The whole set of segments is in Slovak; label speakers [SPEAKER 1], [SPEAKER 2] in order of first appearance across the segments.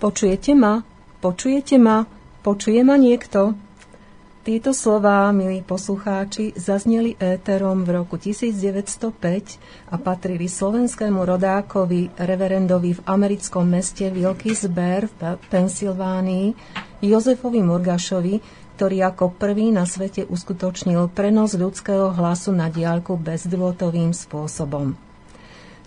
[SPEAKER 1] Počujete ma? Počujete ma? Počuje ma niekto? Títo slová, milí poslucháči, zazneli éterom v roku 1905 a patrili slovenskému rodákovi, reverendovi v americkom meste Wilkes-Barre v Pensylvánii, Jozefovi Murgašovi, ktorý ako prvý na svete uskutočnil prenos ľudského hlasu na diaľku bezdrôtovým spôsobom.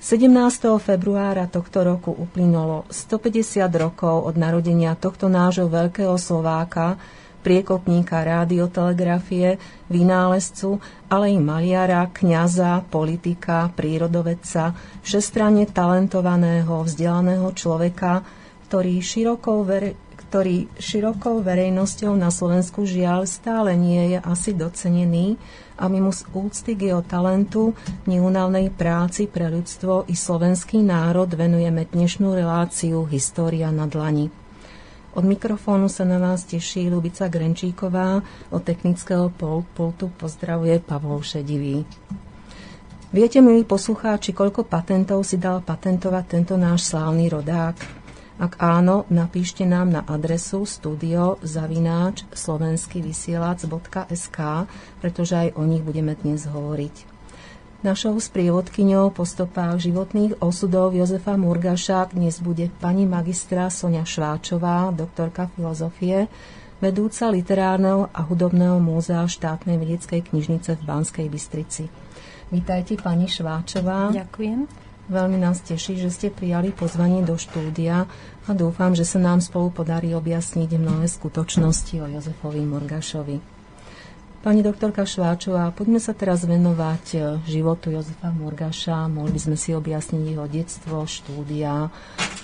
[SPEAKER 1] 17. februára tohto roku uplynulo 150 rokov od narodenia tohto nášho veľkého Slováka, priekopníka radiotelegrafie, vynálezcu, ale i maliara, kňaza, politika, prírodovedca, všestranne talentovaného, vzdelaného človeka, ktorý širokou, vere, ktorý širokou verejnosťou na Slovensku žiaľ stále nie je asi docenený, a mimo z úcty k jeho talentu, neunavnej práci pre ľudstvo i slovenský národ venujeme dnešnú reláciu História na dlani. Od mikrofónu sa na vás teší Lubica Grenčíková, od technického pultu pozdravuje Pavol Šedivý. Viete, milí poslucháči, koľko patentov si dal patentovať tento náš slávny rodák? Ak áno, napíšte nám na adresu studio zavináč slovenskývysielac.sk, pretože aj o nich budeme dnes hovoriť. Našou sprievodkyňou po stopách životných osudov Jozefa Murgaša dnes bude pani magistra Sonia Šváčová, doktorka filozofie, vedúca literárneho a hudobného múzea štátnej vedeckej knižnice v Banskej Bystrici. Vítajte, pani Šváčová.
[SPEAKER 2] Ďakujem.
[SPEAKER 1] Veľmi nás teší, že ste prijali pozvanie do štúdia a dúfam, že sa nám spolu podarí objasniť mnohé skutočnosti o Jozefovi Morgašovi. Pani doktorka Šváčová, poďme sa teraz venovať e, životu Jozefa Morgaša. Mohli by sme si objasniť jeho detstvo, štúdia,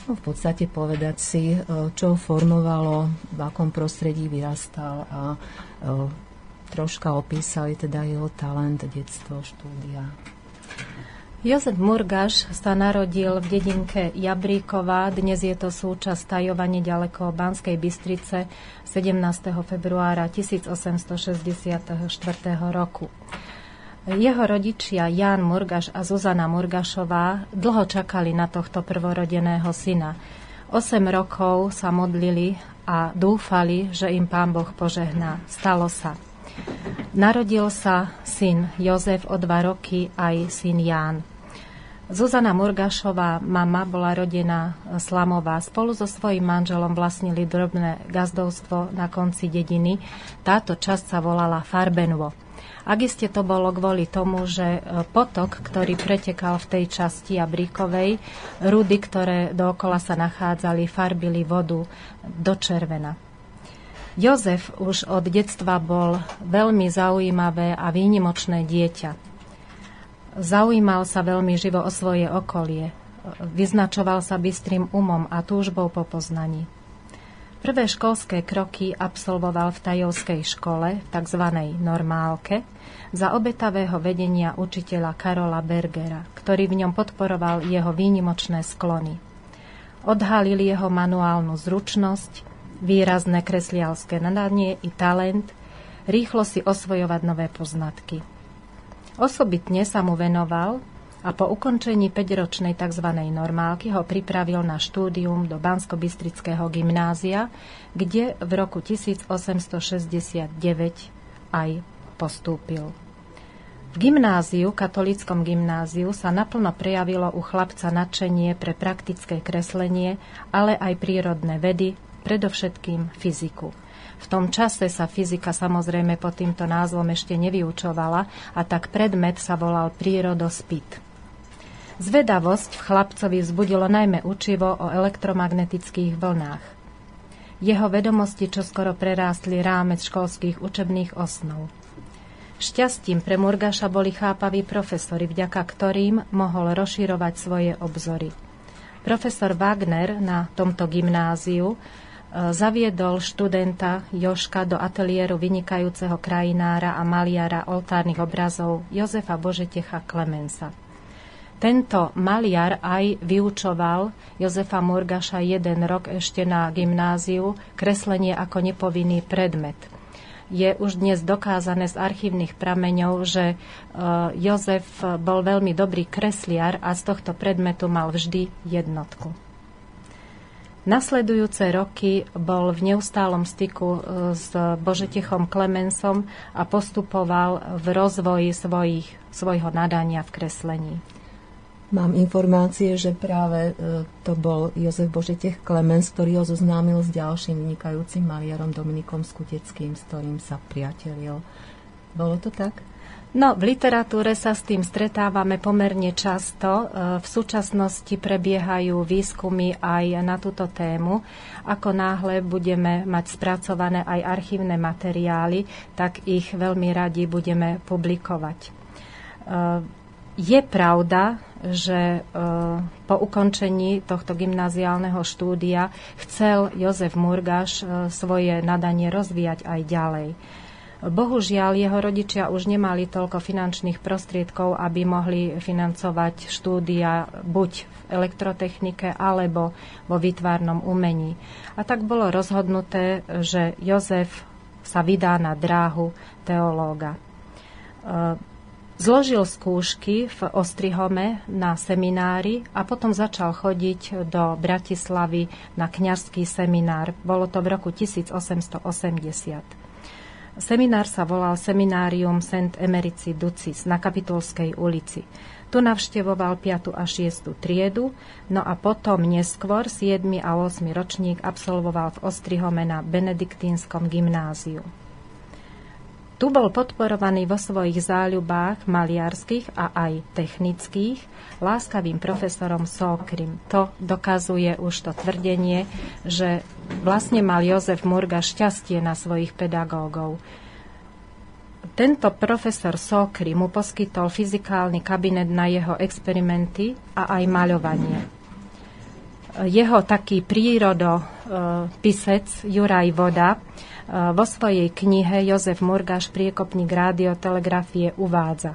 [SPEAKER 1] no v podstate povedať si, e, čo formovalo, v akom prostredí vyrastal a e, troška opísali teda jeho talent, detstvo, štúdia.
[SPEAKER 2] Jozef Murgaš sa narodil v dedinke Jabríková, dnes je to súčasť Tajova nedaleko Banskej Bystrice 17. februára 1864 roku. Jeho rodičia Ján Murgaš a Zuzana Murgašová dlho čakali na tohto prvorodeného syna. 8 rokov sa modlili a dúfali, že im pán Boh požehná. Stalo sa. Narodil sa syn Jozef o dva roky aj syn Ján. Zuzana Murgašová, mama, bola rodená Slamová. Spolu so svojím manželom vlastnili drobné gazdovstvo na konci dediny. Táto časť sa volala Farbenvo. Ak iste to bolo kvôli tomu, že e, potok, ktorý pretekal v tej časti Abríkovej, rudy, ktoré dookola sa nachádzali, farbili vodu do červena. Jozef už od detstva bol veľmi zaujímavé a výnimočné dieťa. Zaujímal sa veľmi živo o svoje okolie. Vyznačoval sa bystrým umom a túžbou po poznaní. Prvé školské kroky absolvoval v tajovskej škole, tzv. normálke, za obetavého vedenia učiteľa Karola Bergera, ktorý v ňom podporoval jeho výnimočné sklony. Odhalil jeho manuálnu zručnosť, výrazné kreslialské nadanie i talent, rýchlo si osvojovať nové poznatky. Osobitne sa mu venoval a po ukončení 5-ročnej tzv. normálky ho pripravil na štúdium do Bansko-Bystrického gymnázia, kde v roku 1869 aj postúpil. V gymnáziu, katolickom gymnáziu, sa naplno prejavilo u chlapca nadšenie pre praktické kreslenie, ale aj prírodné vedy, predovšetkým fyziku. V tom čase sa fyzika samozrejme pod týmto názvom ešte nevyučovala a tak predmet sa volal prírodospit. Zvedavosť v chlapcovi vzbudilo najmä učivo o elektromagnetických vlnách. Jeho vedomosti čoskoro prerástli rámec školských učebných osnov. Šťastím pre Murgaša boli chápaví profesori, vďaka ktorým mohol rozširovať svoje obzory. Profesor Wagner na tomto gymnáziu zaviedol študenta Joška do ateliéru vynikajúceho krajinára a maliara oltárnych obrazov Jozefa Božetecha Klemensa. Tento maliar aj vyučoval Jozefa Murgaša jeden rok ešte na gymnáziu kreslenie ako nepovinný predmet. Je už dnes dokázané z archívnych prameňov, že e, Jozef bol veľmi dobrý kresliar a z tohto predmetu mal vždy jednotku. Nasledujúce roky bol v neustálom styku e, s Božetechom Klemensom a postupoval v rozvoji svojich, svojho nadania v kreslení.
[SPEAKER 1] Mám informácie, že práve e, to bol Jozef Božetech Klemens, ktorý ho zoznámil s ďalším vynikajúcim maliarom Dominikom Skuteckým, s ktorým sa priatelil. Bolo to tak?
[SPEAKER 2] No, v literatúre sa s tým stretávame pomerne často. E, v súčasnosti prebiehajú výskumy aj na túto tému. Ako náhle budeme mať spracované aj archívne materiály, tak ich veľmi radi budeme publikovať. E, je pravda, že e, po ukončení tohto gymnáziálneho štúdia chcel Jozef Murgaš svoje nadanie rozvíjať aj ďalej. Bohužiaľ, jeho rodičia už nemali toľko finančných prostriedkov, aby mohli financovať štúdia buď v elektrotechnike alebo vo výtvarnom umení. A tak bolo rozhodnuté, že Jozef sa vydá na dráhu teológa. E, zložil skúšky v Ostrihome na seminári a potom začal chodiť do Bratislavy na kňažský seminár. Bolo to v roku 1880. Seminár sa volal Seminárium St. Emerici Ducis na Kapitolskej ulici. Tu navštevoval 5. a 6. triedu, no a potom neskôr 7. a 8. ročník absolvoval v Ostrihome na Benediktínskom gymnáziu. Tu bol podporovaný vo svojich záľubách maliarských a aj technických láskavým profesorom Sokrim. To dokazuje už to tvrdenie, že vlastne mal Jozef Murga šťastie na svojich pedagógov. Tento profesor Sokry mu poskytol fyzikálny kabinet na jeho experimenty a aj maľovanie. Jeho taký prírodopisec Juraj Voda vo svojej knihe Jozef Murgáš priekopník rádiotelegrafie uvádza.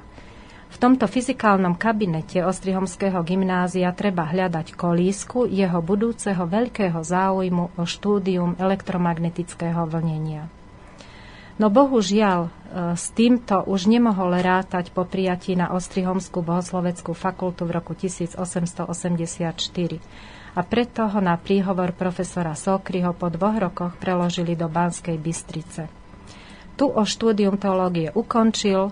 [SPEAKER 2] V tomto fyzikálnom kabinete Ostrihomského gymnázia treba hľadať kolísku jeho budúceho veľkého záujmu o štúdium elektromagnetického vlnenia. No bohužiaľ, e, s týmto už nemohol rátať po prijatí na Ostrihomskú bohosloveckú fakultu v roku 1884 a preto ho na príhovor profesora Sokryho po dvoch rokoch preložili do Banskej Bystrice. Tu o štúdium teológie ukončil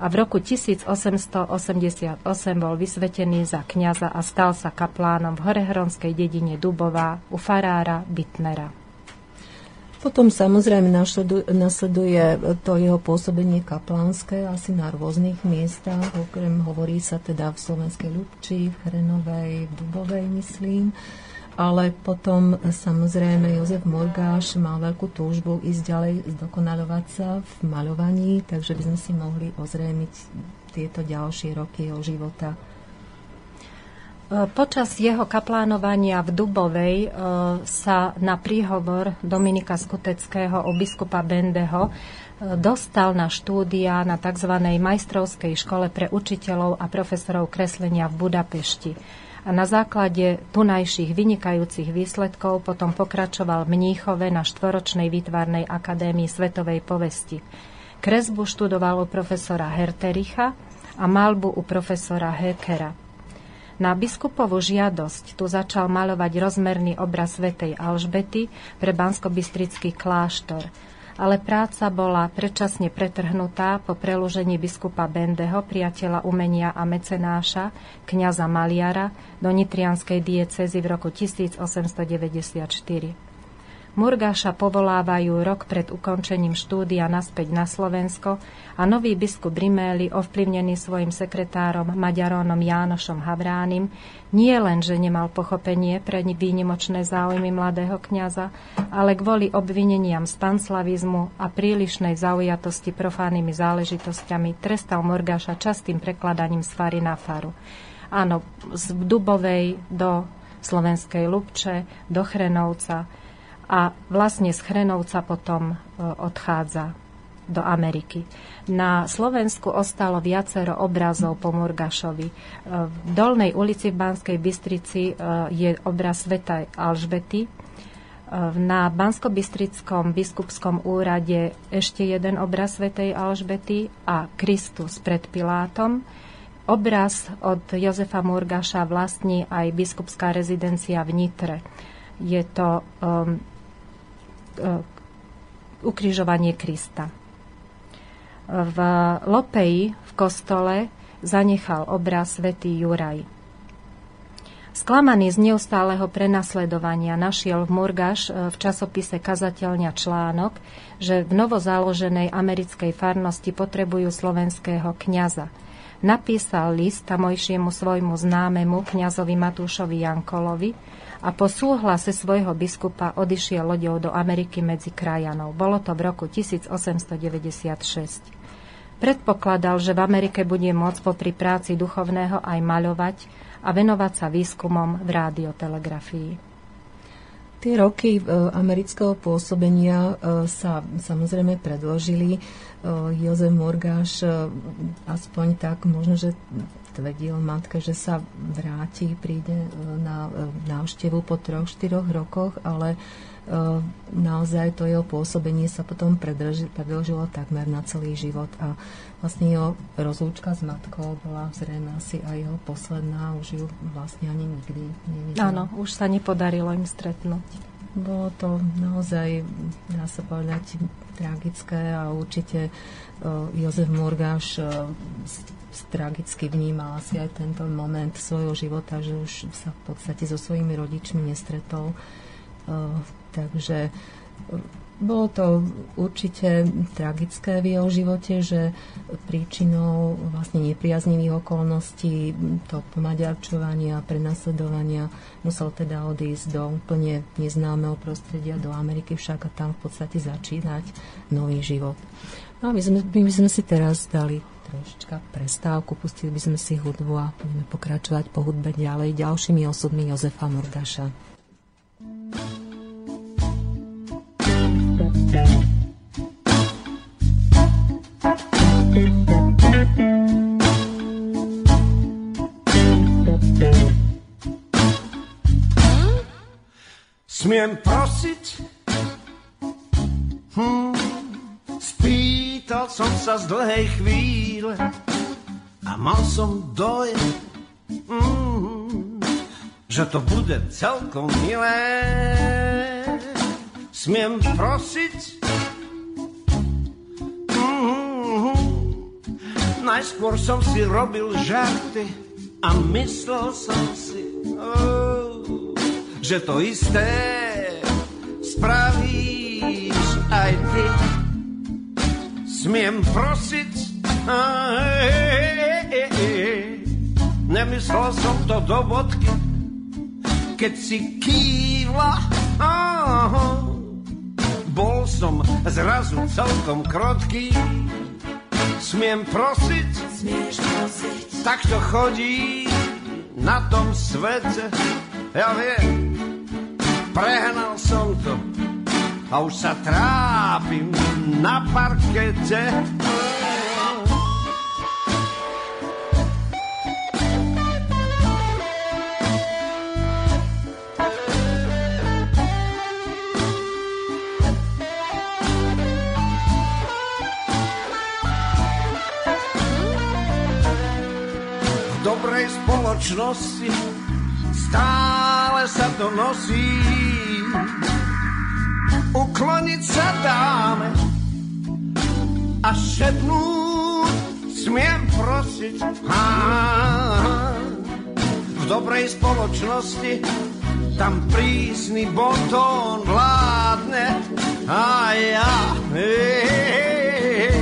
[SPEAKER 2] a v roku 1888 bol vysvetený za kňaza a stal sa kaplánom v Horehronskej dedine Dubová u farára Bitnera.
[SPEAKER 1] Potom samozrejme nasleduje to jeho pôsobenie kaplánske asi na rôznych miestach, okrem hovorí sa teda v Slovenskej Ľubči, v Chrenovej, v Dubovej, myslím. Ale potom samozrejme Jozef Morgáš mal veľkú túžbu ísť ďalej, zdokonalovať sa v maľovaní, takže by sme si mohli ozrejmiť tieto ďalšie roky jeho života.
[SPEAKER 2] E, počas jeho kaplánovania v Dubovej e, sa na príhovor Dominika Skuteckého o biskupa Bendeho e, dostal na štúdia na tzv. majstrovskej škole pre učiteľov a profesorov kreslenia v Budapešti. A na základe tunajších vynikajúcich výsledkov potom pokračoval v Mníchove na štvoročnej výtvarnej akadémii Svetovej povesti. Kresbu študoval u profesora Hertericha a malbu u profesora Hekera. Na biskupovú žiadosť tu začal maľovať rozmerný obraz svätej Alžbety pre banskobistrický kláštor, ale práca bola predčasne pretrhnutá po preložení biskupa Bendeho, priateľa umenia a mecenáša, kňaza Maliara, do nitrianskej diecezy v roku 1894. Murgáša povolávajú rok pred ukončením štúdia naspäť na Slovensko a nový biskup Rimély, ovplyvnený svojim sekretárom Maďarónom Jánošom Havránim, nie len, že nemal pochopenie pre výnimočné záujmy mladého kňaza, ale kvôli obvineniam z panslavizmu a prílišnej zaujatosti profánnymi záležitosťami trestal Murgáša častým prekladaním z fary na faru. Áno, z Dubovej do Slovenskej Lubče, do Chrenovca, a vlastne z Chrenovca potom e, odchádza do Ameriky. Na Slovensku ostalo viacero obrazov po Murgašovi. E, v Dolnej ulici v Banskej Bystrici e, je obraz Sveta Alžbety. Na Banskobystrickom biskupskom úrade ešte jeden obraz Svetej Alžbety a Kristus pred Pilátom. Obraz od Jozefa Murgaša vlastní aj biskupská rezidencia v Nitre. Je to um, ukrižovanie Krista. V Lopeji v kostole zanechal obraz svätý Juraj. Sklamaný z neustáleho prenasledovania našiel v Murgaš e, v časopise Kazateľňa článok, že v novozaloženej americkej farnosti potrebujú slovenského kňaza. Napísal list tamojšiemu svojmu známemu kňazovi Matúšovi Jankolovi a po súhlase svojho biskupa odišiel loďou do Ameriky medzi krajanov. Bolo to v roku 1896. Predpokladal, že v Amerike bude môcť popri práci duchovného aj maľovať, a venovať sa výskumom v rádiotelegrafii.
[SPEAKER 1] Tie roky e, amerického pôsobenia e, sa samozrejme predložili. E, Jozef Morgáš aspoň tak možno, že tvrdil matka, že sa vráti, príde na návštevu po troch, štyroch rokoch, ale naozaj to jeho pôsobenie sa potom predlžilo takmer na celý život a vlastne jeho rozlúčka s matkou bola zrejme asi aj jeho posledná, už ju vlastne ani nikdy nevidel.
[SPEAKER 2] Áno, už sa nepodarilo im stretnúť.
[SPEAKER 1] Bolo to naozaj, dá sa povedať, tragické a určite uh, Jozef Morgáš uh, tragicky vnímal asi aj tento moment svojho života, že už sa v podstate so svojimi rodičmi nestretol. Uh, Takže e, bolo to určite tragické v jeho živote, že príčinou vlastne nepriaznivých okolností to pomaďarčovania a prenasledovania musel teda odísť do úplne neznámeho prostredia, do Ameriky však a tam v podstate začínať nový život. No a my sme, my sme si teraz dali trošička prestávku, pustili by sme si hudbu a budeme pokračovať po hudbe ďalej ďalšími osudmi Jozefa Mordaša.
[SPEAKER 3] Smiem prosiť? Hm, spýtal som sa z dlhej chvíle a mal som dojem, hm, že to bude celkom milé smiem prosiť? Najskôr som si robil žarty a myslel som si, oh, že to isté spravíš aj ty. Smiem prosiť? Nemyslel som to do bodky, keď si kývla. Oh, bol som zrazu celkom krotký. Smiem prosiť,
[SPEAKER 4] Smieš prosiť,
[SPEAKER 3] tak to chodí na tom svete. Ja viem, prehnal som to a už sa trápim na parkete. Spoločnosti stále sa to nosí. Ukloniť sa dáme a šepnúť smiem prosiť. Ha, v dobrej spoločnosti tam prísny bontón vládne a ja, hej,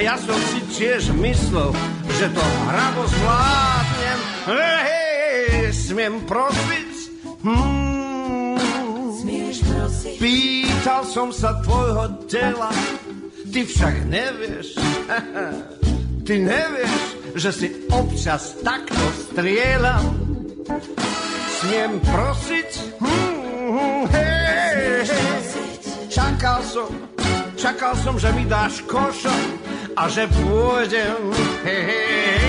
[SPEAKER 3] ja som si tiež myslel, že to hravo zvládnem. Hej, smiem prosiť?
[SPEAKER 4] Hmm. Smieš prosiť?
[SPEAKER 3] Pýtal som sa tvojho tela, ty však nevieš. ty nevieš, že si občas takto strieľam. Smiem prosiť? Hmm, hej, čakal som, čakal som, že mi dáš košom a že pôjdem, hej, hej,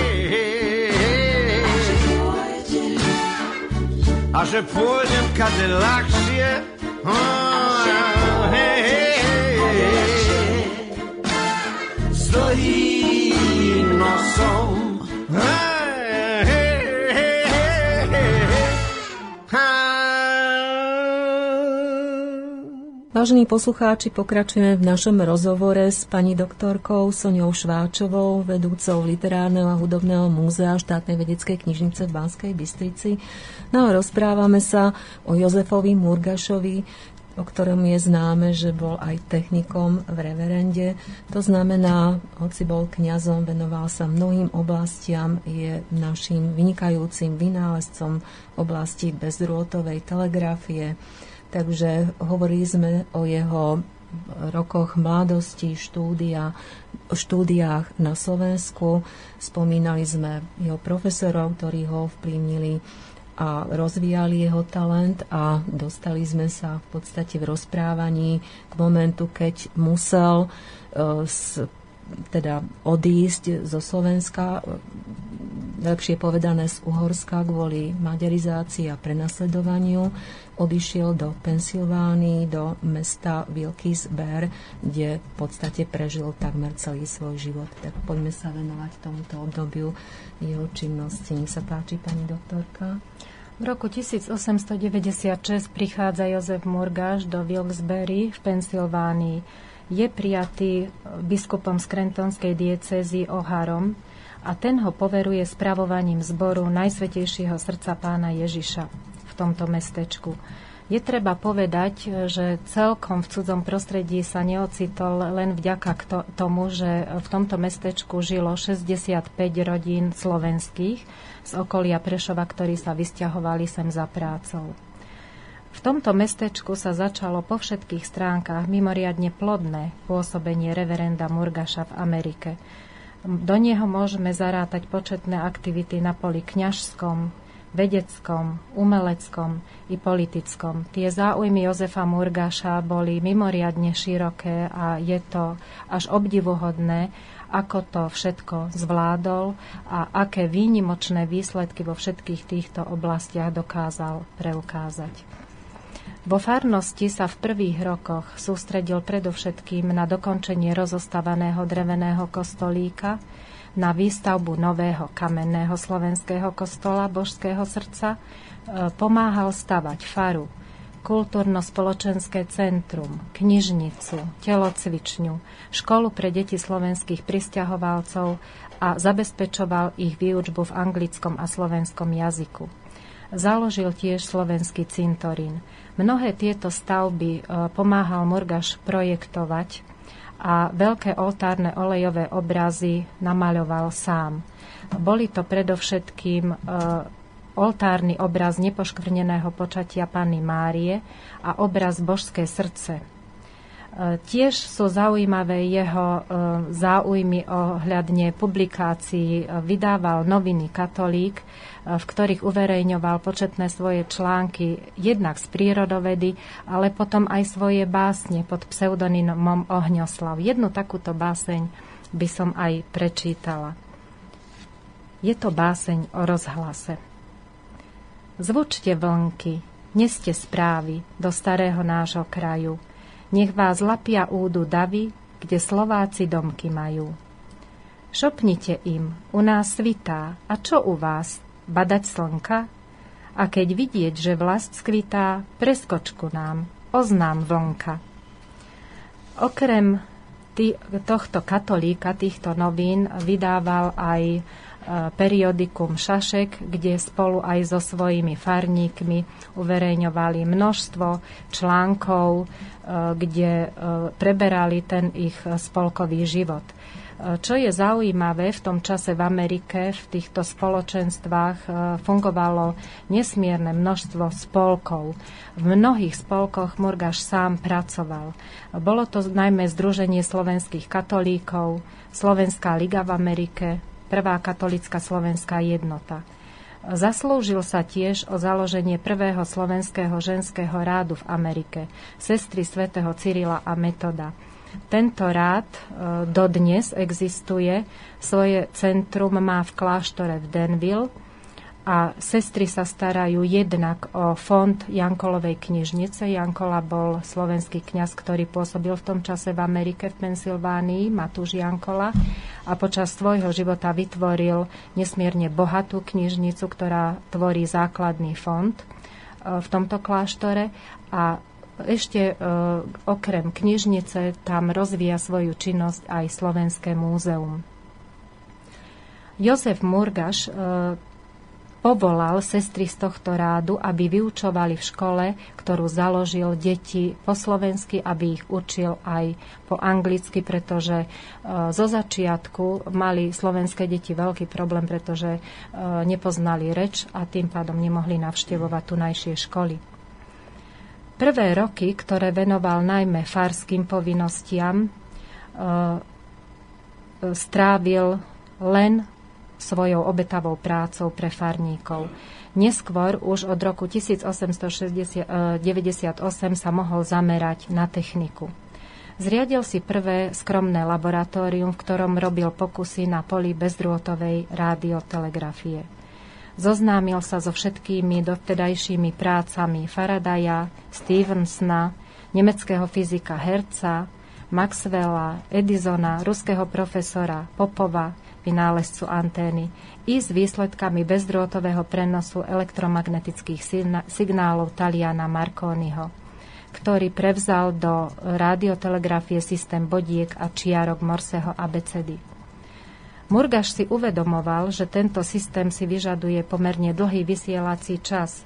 [SPEAKER 3] a že pôjdem kade ľahšie, hej, hej, hej, s dlhým nosom,
[SPEAKER 1] Vážení poslucháči, pokračujeme v našom rozhovore s pani doktorkou Soňou Šváčovou, vedúcou Literárneho a hudobného múzea štátnej vedeckej knižnice v Banskej Bystrici. No a rozprávame sa o Jozefovi Murgašovi, o ktorom je známe, že bol aj technikom v reverende. To znamená, hoci bol kňazom, venoval sa mnohým oblastiam, je našim vynikajúcim vynálezcom oblasti bezdrôtovej telegrafie, Takže hovorili sme o jeho rokoch mladosti, štúdia, štúdiách na Slovensku. Spomínali sme jeho profesorov, ktorí ho vplyvnili a rozvíjali jeho talent a dostali sme sa v podstate v rozprávaní k momentu, keď musel uh, teda odísť zo Slovenska, lepšie povedané z Uhorska kvôli maďarizácii a prenasledovaniu odišiel do Pensylvánii, do mesta Wilkes-Barre, kde v podstate prežil takmer celý svoj život. Tak poďme sa venovať tomuto obdobiu jeho činnosti. Nech sa páči, pani doktorka.
[SPEAKER 2] V roku 1896 prichádza Jozef Murgáš do Wilkes-Barre v Pensylvánii. Je prijatý biskupom z Krentonskej diecézy Oharom a ten ho poveruje spravovaním zboru Najsvetejšieho srdca pána Ježiša v tomto mestečku. Je treba povedať, že celkom v cudzom prostredí sa neocitol len vďaka tomu, že v tomto mestečku žilo 65 rodín slovenských z okolia Prešova, ktorí sa vysťahovali sem za prácou. V tomto mestečku sa začalo po všetkých stránkach mimoriadne plodné pôsobenie reverenda Murgaša v Amerike. Do neho môžeme zarátať početné aktivity na poli kňažskom, vedeckom, umeleckom i politickom. Tie záujmy Jozefa Murgaša boli mimoriadne široké a je to až obdivuhodné, ako to všetko zvládol a aké výnimočné výsledky vo všetkých týchto oblastiach dokázal preukázať. Vo farnosti sa v prvých rokoch sústredil predovšetkým na dokončenie rozostavaného dreveného kostolíka, na výstavbu nového kamenného slovenského kostola Božského srdca, e, pomáhal stavať faru, kultúrno-spoločenské centrum, knižnicu, telocvičňu, školu pre deti slovenských pristahovalcov a zabezpečoval ich výučbu v anglickom a slovenskom jazyku. Založil tiež slovenský cintorín. Mnohé tieto stavby e, pomáhal Murgaš projektovať a veľké oltárne olejové obrazy namaľoval sám. Boli to predovšetkým e, oltárny obraz nepoškvrneného počatia Panny Márie a obraz Božské srdce. E, tiež sú zaujímavé jeho e, záujmy ohľadne publikácií. Vydával noviny Katolík, v ktorých uverejňoval početné svoje články jednak z prírodovedy, ale potom aj svoje básne pod pseudonymom Ohňoslav. Jednu takúto báseň by som aj prečítala. Je to báseň o rozhlase. Zvučte vlnky, neste správy do starého nášho kraju. Nech vás lapia údu davy, kde Slováci domky majú. Šopnite im, u nás svitá, a čo u vás? badať slnka? A keď vidieť, že vlast skvitá, preskočku nám, oznám vlnka. Okrem tohto katolíka, týchto novín, vydával aj periodikum Šašek, kde spolu aj so svojimi farníkmi uverejňovali množstvo článkov, e, kde e, preberali ten ich spolkový život. Čo je zaujímavé, v tom čase v Amerike, v týchto spoločenstvách e, fungovalo nesmierne množstvo spolkov. V mnohých spolkoch Murgaš sám pracoval. Bolo to najmä Združenie slovenských katolíkov, Slovenská liga v Amerike, Prvá katolická slovenská jednota. Zaslúžil sa tiež o založenie prvého slovenského ženského rádu v Amerike, sestry svätého Cyrila a Metoda. Tento rád e, dodnes existuje. Svoje centrum má v kláštore v Denville a sestry sa starajú jednak o fond Jankolovej knižnice. Jankola bol slovenský kňaz, ktorý pôsobil v tom čase v Amerike, v Pensylvánii, Matúš Jankola a počas svojho života vytvoril nesmierne bohatú knižnicu, ktorá tvorí základný fond e, v tomto kláštore a ešte e, okrem knižnice tam rozvíja svoju činnosť aj Slovenské múzeum. Jozef Murgaš e, povolal sestry z tohto rádu, aby vyučovali v škole, ktorú založil deti po slovensky, aby ich učil aj po anglicky, pretože e, zo začiatku mali slovenské deti veľký problém, pretože e, nepoznali reč a tým pádom nemohli navštevovať tunajšie školy. Prvé roky, ktoré venoval najmä farským povinnostiam, e, strávil len svojou obetavou prácou pre farníkov. Neskôr už od roku 1898 sa mohol zamerať na techniku. Zriadil si prvé skromné laboratórium, v ktorom robil pokusy na poli bezdrôtovej radiotelegrafie. Zoznámil sa so všetkými dovtedajšími prácami Faradaya, Stevensona, nemeckého fyzika Herca, Maxwella, Edisona, ruského profesora Popova, vynálezcu antény, i s výsledkami bezdrôtového prenosu elektromagnetických signálov Taliana Marconiho, ktorý prevzal do radiotelegrafie systém bodiek a čiarok Morseho abecedy. Murgaš si uvedomoval, že tento systém si vyžaduje pomerne dlhý vysielací čas,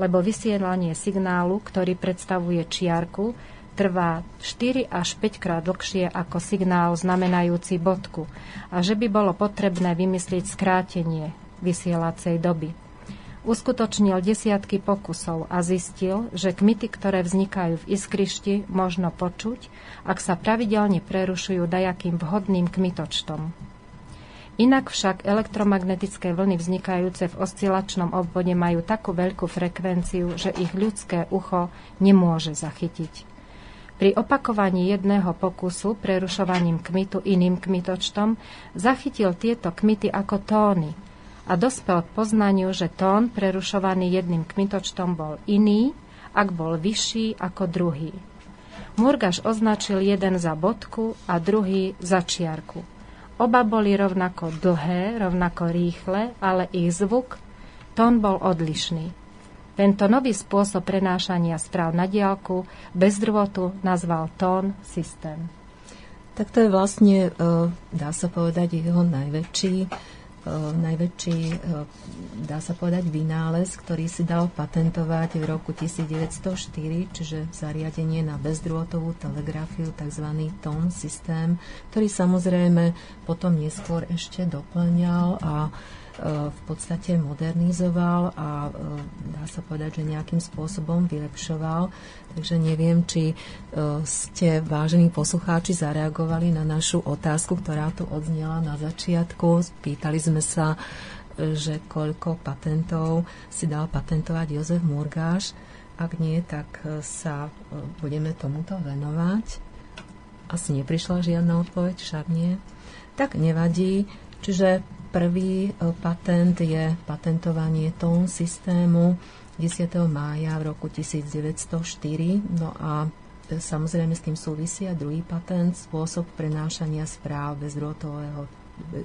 [SPEAKER 2] lebo vysielanie signálu, ktorý predstavuje čiarku, trvá 4 až 5 krát dlhšie ako signál znamenajúci bodku a že by bolo potrebné vymyslieť skrátenie vysielacej doby. Uskutočnil desiatky pokusov a zistil, že kmity, ktoré vznikajú v iskrišti, možno počuť, ak sa pravidelne prerušujú dajakým vhodným kmitočtom. Inak však elektromagnetické vlny vznikajúce v oscilačnom obvode majú takú veľkú frekvenciu, že ich ľudské ucho nemôže zachytiť. Pri opakovaní jedného pokusu prerušovaním kmitu iným kmitočtom zachytil tieto kmity ako tóny a dospel k poznaniu, že tón prerušovaný jedným kmitočtom bol iný, ak bol vyšší ako druhý. Murgaš označil jeden za bodku a druhý za čiarku. Oba boli rovnako dlhé, rovnako rýchle, ale ich zvuk, tón bol odlišný. Tento nový spôsob prenášania správ na diálku bez drôtu nazval tón systém.
[SPEAKER 1] Tak to je vlastne, e, dá sa povedať, jeho najväčší E, najväčší, e, dá sa povedať, vynález, ktorý si dal patentovať v roku 1904, čiže zariadenie na bezdrôtovú telegrafiu, tzv. TON systém, ktorý samozrejme potom neskôr ešte doplňal a v podstate modernizoval a e, dá sa povedať, že nejakým spôsobom vylepšoval. Takže neviem, či e, ste, vážení poslucháči, zareagovali na našu otázku, ktorá tu odznela na začiatku. Pýtali sme sa, e, že koľko patentov si dal patentovať Jozef Murgáš. Ak nie, tak sa budeme tomuto venovať. Asi neprišla žiadna odpoveď, však nie. Tak nevadí. Čiže Prvý e, patent je patentovanie tón systému 10. mája v roku 1904. No a e, samozrejme s tým súvisia druhý patent, spôsob prenášania správ bezdrôtového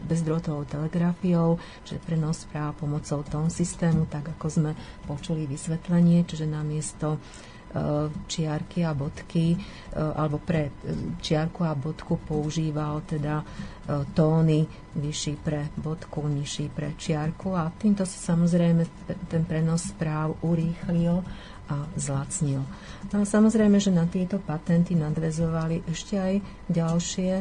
[SPEAKER 1] bezdrôtovou telegrafiou, že prenos správ pomocou tón systému, tak ako sme počuli vysvetlenie, čiže namiesto čiarky a bodky, e, alebo pre čiarku a bodku používal teda tóny vyšší pre bodku, nižší pre čiarku a týmto sa samozrejme ten prenos správ urýchlil a zlacnil. No a samozrejme, že na tieto patenty nadvezovali ešte aj ďalšie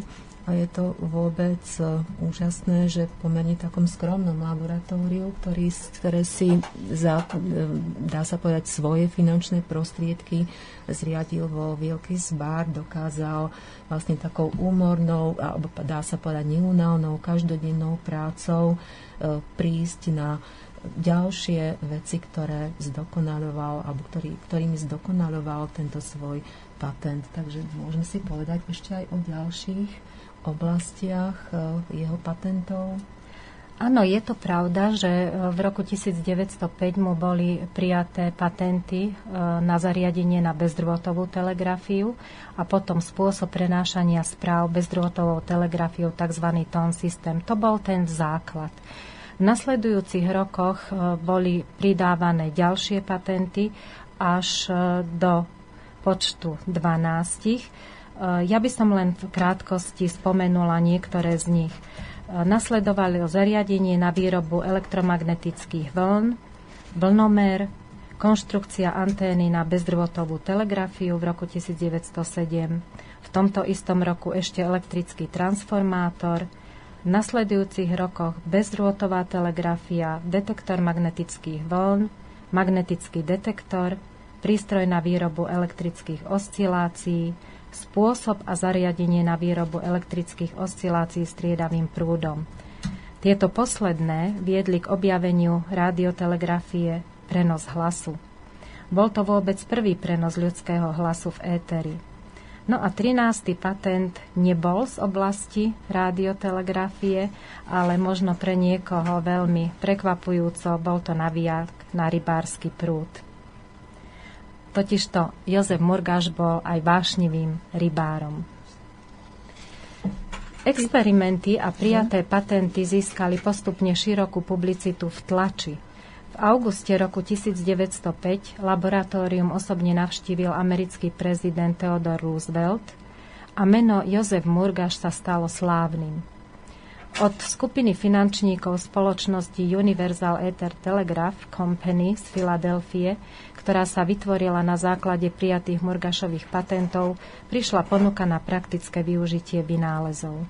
[SPEAKER 1] a je to vôbec e, úžasné, že v pomerne takom skromnom laboratóriu, ktorý, ktoré si za, e, dá sa povedať, svoje finančné prostriedky zriadil vo Wilkes Bar, dokázal vlastne takou úmornou, alebo dá sa povedať neunálnou, každodennou prácou e, prísť na ďalšie veci, ktoré zdokonaloval, alebo ktorý, ktorými zdokonaloval tento svoj patent. Takže môžeme si povedať ešte aj o ďalších oblastiach e, jeho patentov?
[SPEAKER 2] Áno, je to pravda, že e, v roku 1905 mu boli prijaté patenty e, na zariadenie na bezdrôtovú telegrafiu a potom spôsob prenášania správ bezdrôtovou telegrafiou, tzv. tón systém. To bol ten základ. V nasledujúcich rokoch boli pridávané ďalšie patenty až do počtu 12. Ja by som len v krátkosti spomenula niektoré z nich. Nasledovali zariadenie na výrobu elektromagnetických vln, vlnomer, konštrukcia antény na bezdrôtovú telegrafiu v roku 1907, v tomto istom roku ešte elektrický transformátor, v nasledujúcich rokoch bezdrôtová telegrafia, detektor magnetických vln, magnetický detektor, prístroj na výrobu elektrických oscilácií, spôsob a zariadenie na výrobu elektrických oscilácií striedavým prúdom. Tieto posledné viedli k objaveniu radiotelegrafie prenos hlasu. Bol to vôbec prvý prenos ľudského hlasu v éteri. No a 13. patent nebol z oblasti radiotelegrafie, ale možno pre niekoho veľmi prekvapujúco bol to naviak na rybársky prúd. Totižto Jozef Murgáš bol aj vášnivým rybárom. Experimenty a prijaté patenty získali postupne širokú publicitu v tlači, v auguste roku 1905 laboratórium osobne navštívil americký prezident Theodore Roosevelt a meno Jozef Murgaš sa stalo slávnym. Od skupiny finančníkov spoločnosti Universal Ether Telegraph Company z Filadelfie, ktorá sa vytvorila na základe prijatých Murgašových patentov, prišla ponuka na praktické využitie vynálezov.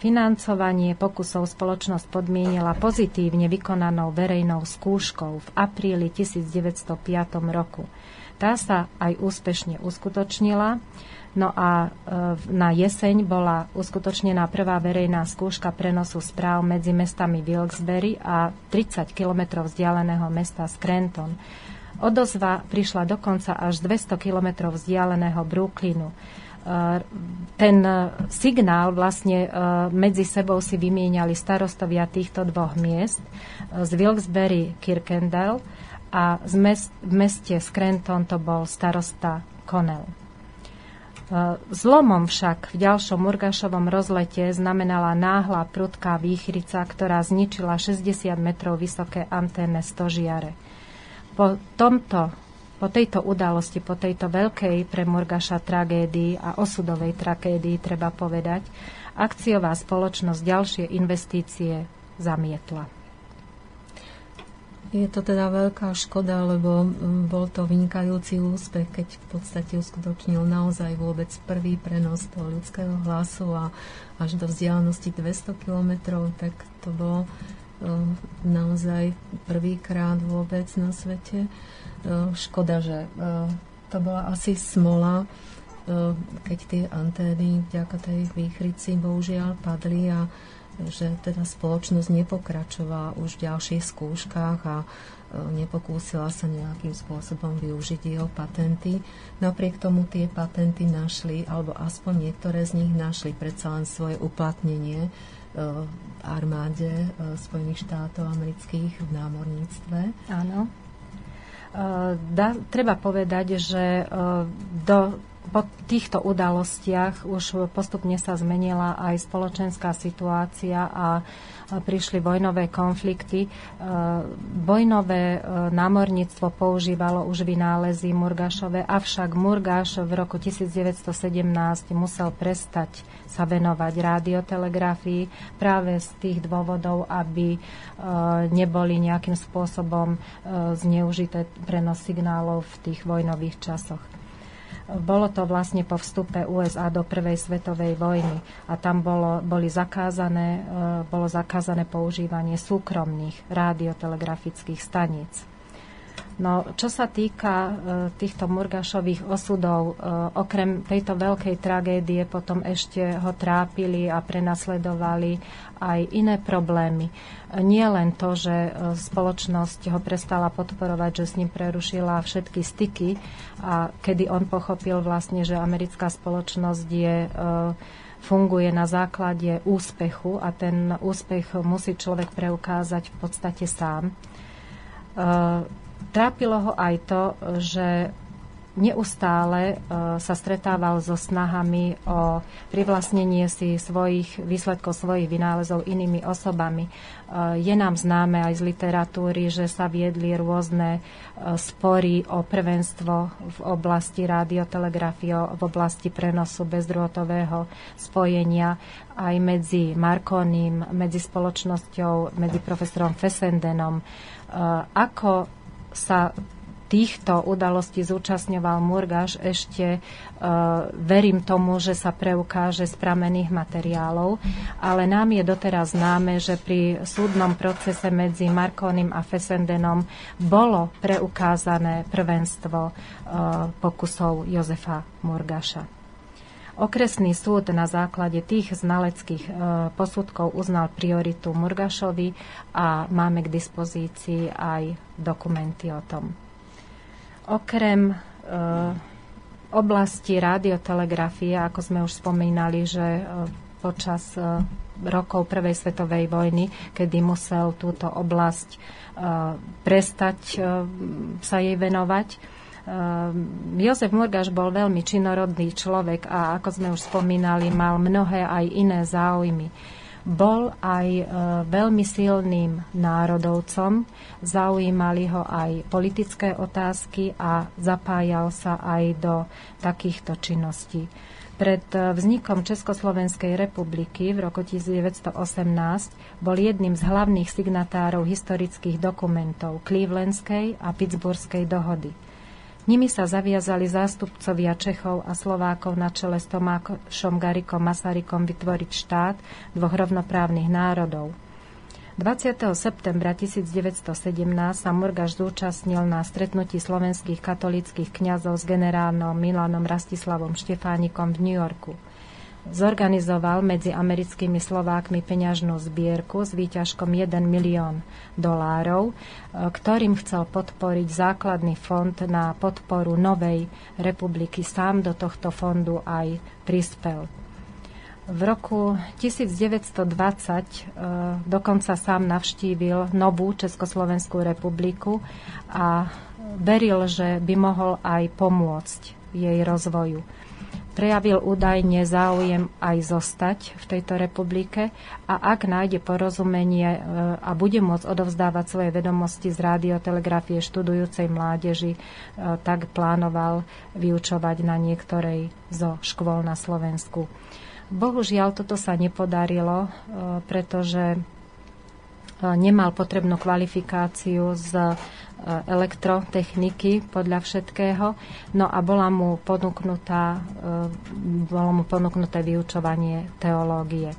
[SPEAKER 2] Financovanie pokusov spoločnosť podmienila pozitívne vykonanou verejnou skúškou v apríli 1905 roku. Tá sa aj úspešne uskutočnila, no a e, na jeseň bola uskutočnená prvá verejná skúška prenosu správ medzi mestami Wilkesbury a 30 km vzdialeného mesta Scranton. Odozva prišla dokonca až 200 km vzdialeného Brooklynu ten signál vlastne e, medzi sebou si vymieniali starostovia týchto dvoch miest z Wilkesbury Kirkendall a z mest, v meste Scranton to bol starosta Connell. E, zlomom však v ďalšom Murgašovom rozlete znamenala náhla prudká výchrica, ktorá zničila 60 metrov vysoké anténne stožiare. Po tomto po tejto udalosti, po tejto veľkej pre Murgaša tragédii a osudovej tragédii, treba povedať, akciová spoločnosť ďalšie investície zamietla.
[SPEAKER 1] Je to teda veľká škoda, lebo bol to vynikajúci úspech, keď v podstate uskutočnil naozaj vôbec prvý prenos toho ľudského hlasu a až do vzdialenosti 200 kilometrov, tak to bolo naozaj prvýkrát vôbec na svete. E, škoda, že e, to bola asi smola, keď tie antény vďaka tej výchrici bohužiaľ padli a že teda spoločnosť nepokračovala už v ďalších skúškach a nepokúsila sa nejakým spôsobom využiť jeho patenty. Napriek tomu tie patenty našli, alebo aspoň niektoré z nich našli predsa len svoje uplatnenie armáde Spojených štátov amerických v námorníctve.
[SPEAKER 2] Áno. Da, treba povedať, že do, po týchto udalostiach už postupne sa zmenila aj spoločenská situácia a prišli vojnové konflikty. E, vojnové e, námorníctvo používalo už vynálezy Murgašové, avšak Murgaš v roku 1917 musel prestať sa venovať radiotelegrafii práve z tých dôvodov, aby e, neboli nejakým spôsobom zneužité prenos signálov v tých vojnových časoch. Bolo to vlastne po vstupe USA do Prvej svetovej vojny a tam bolo, boli zakázané, e, bolo zakázané používanie súkromných radiotelegrafických staníc. No, čo sa týka e, týchto Murgašových osudov, e, okrem tejto veľkej tragédie potom ešte ho trápili a prenasledovali aj iné problémy. Nie len to, že e, spoločnosť ho prestala podporovať, že s ním prerušila všetky styky a kedy on pochopil vlastne, že americká spoločnosť je funguje na základe úspechu a ten úspech musí človek preukázať v podstate sám. E, Trápilo ho aj to, že neustále sa stretával so snahami o privlastnenie si svojich výsledkov, svojich vynálezov inými osobami. Je nám známe aj z literatúry, že sa viedli rôzne spory o prvenstvo v oblasti radiotelegrafie, v oblasti prenosu bezdrôtového spojenia aj medzi Markonim, medzi spoločnosťou, medzi profesorom Fessendenom. Ako sa týchto udalostí zúčastňoval Murgaš, ešte uh, verím tomu, že sa preukáže z pramených materiálov, ale nám je doteraz známe, že pri súdnom procese medzi Markonim a Fessendenom bolo preukázané prvenstvo uh, pokusov Jozefa Murgaša. Okresný súd na základe tých znaleckých e, posudkov uznal prioritu Murgašovi a máme k dispozícii aj dokumenty o tom. Okrem e, oblasti radiotelegrafie, ako sme už spomínali, že e, počas e, rokov Prvej svetovej vojny, kedy musel túto oblasť prestať sa jej venovať. E, Jozef Murgaš bol veľmi činorodný človek a ako sme už spomínali, mal mnohé aj iné záujmy bol aj e, veľmi silným národovcom, zaujímali ho aj politické otázky a zapájal sa aj do takýchto činností. Pred e, vznikom Československej republiky v roku 1918 bol jedným z hlavných signatárov historických dokumentov Clevelandskej a Pittsburghskej dohody – Nimi sa zaviazali zástupcovia Čechov a Slovákov na čele s Tomášom Garikom Masarykom vytvoriť štát dvoch rovnoprávnych národov. 20. septembra 1917 sa Murgaš zúčastnil na stretnutí slovenských katolických kňazov s generálnom Milanom Rastislavom Štefánikom v New Yorku zorganizoval medzi americkými Slovákmi peňažnú zbierku s výťažkom 1 milión dolárov, e, ktorým chcel podporiť základný fond na podporu novej republiky. Sám do tohto fondu aj prispel. V roku 1920 e, dokonca sám navštívil novú Československú republiku a veril, že by mohol aj pomôcť jej rozvoju prejavil údajne záujem aj zostať v tejto republike a ak nájde porozumenie e, a bude môcť odovzdávať svoje vedomosti z radiotelegrafie študujúcej mládeži, e, tak plánoval vyučovať na niektorej zo škôl na Slovensku. Bohužiaľ, toto sa nepodarilo, e, pretože nemal potrebnú kvalifikáciu z elektrotechniky podľa všetkého. No a bola mu ponúknutá, e, bolo mu ponúknuté vyučovanie teológie. E,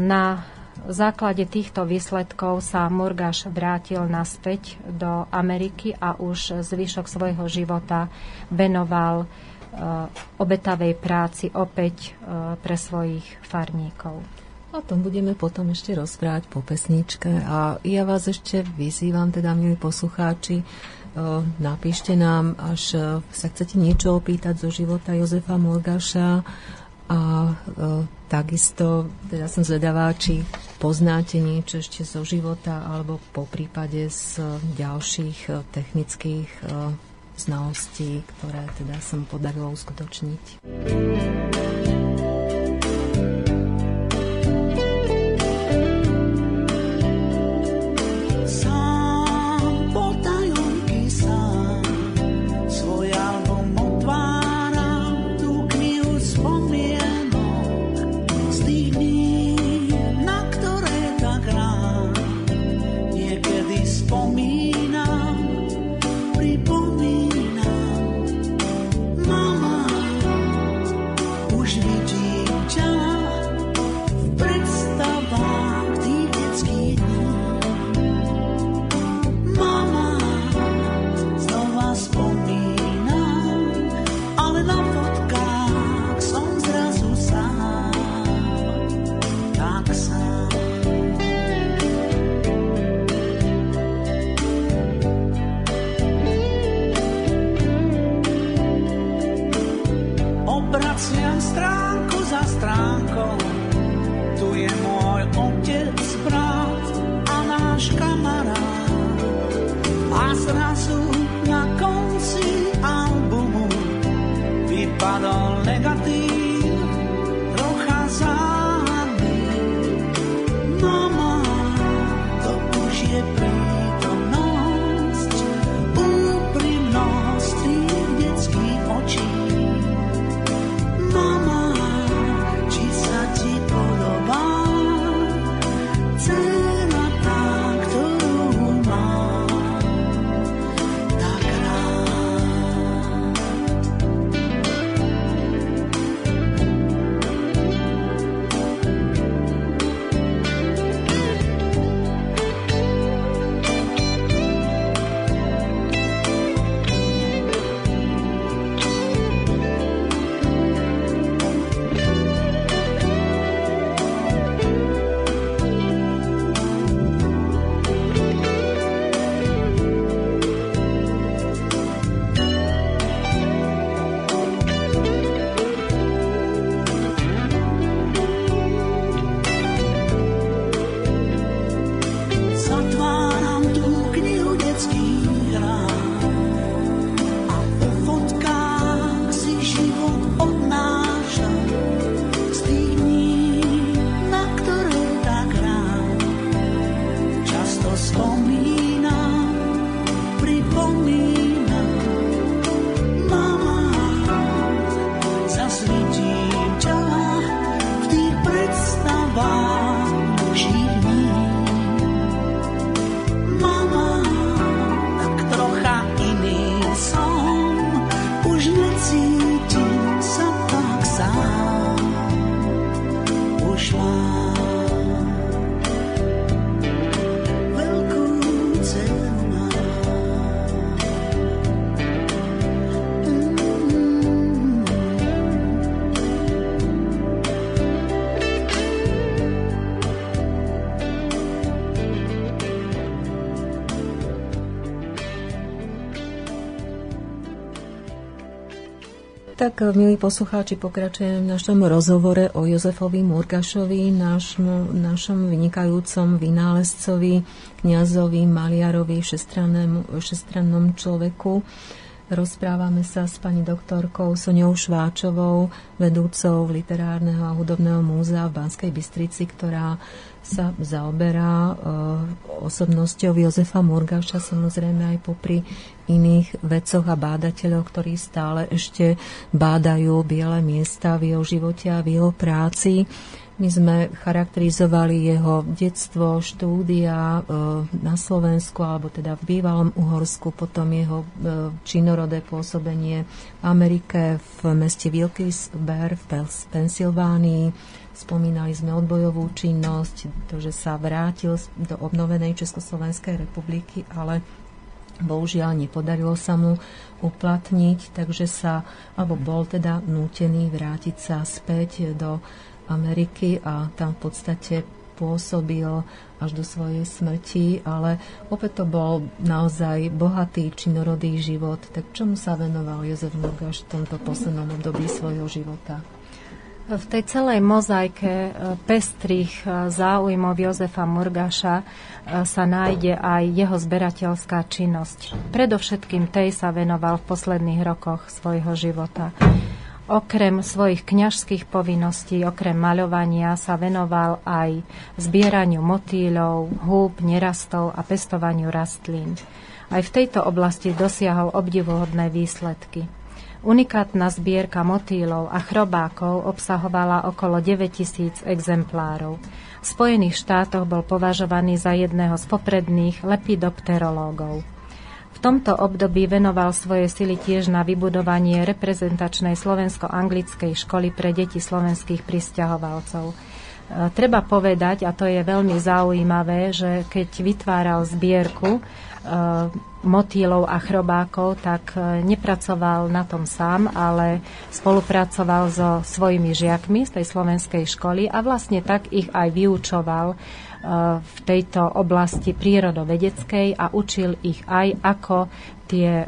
[SPEAKER 2] na základe týchto výsledkov sa Murgaš vrátil naspäť do Ameriky a už zvyšok svojho života venoval e, obetavej práci opäť pre svojich farníkov.
[SPEAKER 1] O tom budeme potom ešte rozprávať po pesničke a ja vás ešte vyzývam, teda milí poslucháči, napíšte nám, až sa chcete niečo opýtať zo života Jozefa Morgaša a takisto, teda som zvedavá, či poznáte niečo ešte zo života alebo po prípade z ďalších technických znalostí, ktoré teda som podarilo uskutočniť.
[SPEAKER 5] Paciem stránku za stránkou, tu je môj otec, brat a náš kamarát. A zrazu
[SPEAKER 1] tak, milí poslucháči, pokračujeme v našom rozhovore o Jozefovi Murgašovi, našmu, našom vynikajúcom vynálezcovi, kniazovi, maliarovi, šestrannom človeku. Rozprávame sa s pani doktorkou Soňou Šváčovou, vedúcou Literárneho a hudobného múzea v Banskej Bystrici, ktorá sa zaoberá e, osobnosťou Jozefa Murgaša, samozrejme aj popri iných vedcoch a bádateľov, ktorí stále ešte bádajú biele miesta v jeho živote a v jeho práci. My sme charakterizovali jeho detstvo, štúdia e, na Slovensku, alebo teda v bývalom Uhorsku, potom jeho e, činorodé pôsobenie v Amerike, v meste Wilkes-Barre v Pensylvánii, Spomínali sme odbojovú činnosť, to, že sa vrátil do obnovenej Československej republiky, ale bohužiaľ nepodarilo sa mu uplatniť, takže sa, alebo bol teda nútený vrátiť sa späť do Ameriky a tam v podstate pôsobil až do svojej smrti, ale opäť to bol naozaj bohatý činorodý život. Tak čomu sa venoval Jozef Murgaš v tomto poslednom období svojho života?
[SPEAKER 2] V tej celej mozaike e, pestrých e, záujmov Jozefa Murgaša e, sa nájde aj jeho zberateľská činnosť. Predovšetkým tej sa venoval v posledných rokoch svojho života. Okrem svojich kňažských povinností, okrem maľovania sa venoval aj zbieraniu motýľov, húb, nerastov a pestovaniu rastlín. Aj v tejto oblasti dosiahol obdivuhodné výsledky. Unikátna zbierka motýlov a chrobákov obsahovala okolo 9000 exemplárov. V Spojených štátoch bol považovaný za jedného z popredných lepidopterológov. V tomto období venoval svoje sily tiež na vybudovanie reprezentačnej slovensko-anglickej školy pre deti slovenských pristahovalcov. E, treba povedať, a to je veľmi zaujímavé, že keď vytváral zbierku, e, motýlov a chrobákov, tak e, nepracoval na tom sám, ale spolupracoval so svojimi žiakmi z tej slovenskej školy a vlastne tak ich aj vyučoval v tejto oblasti prírodovedeckej a učil ich aj, ako tie e,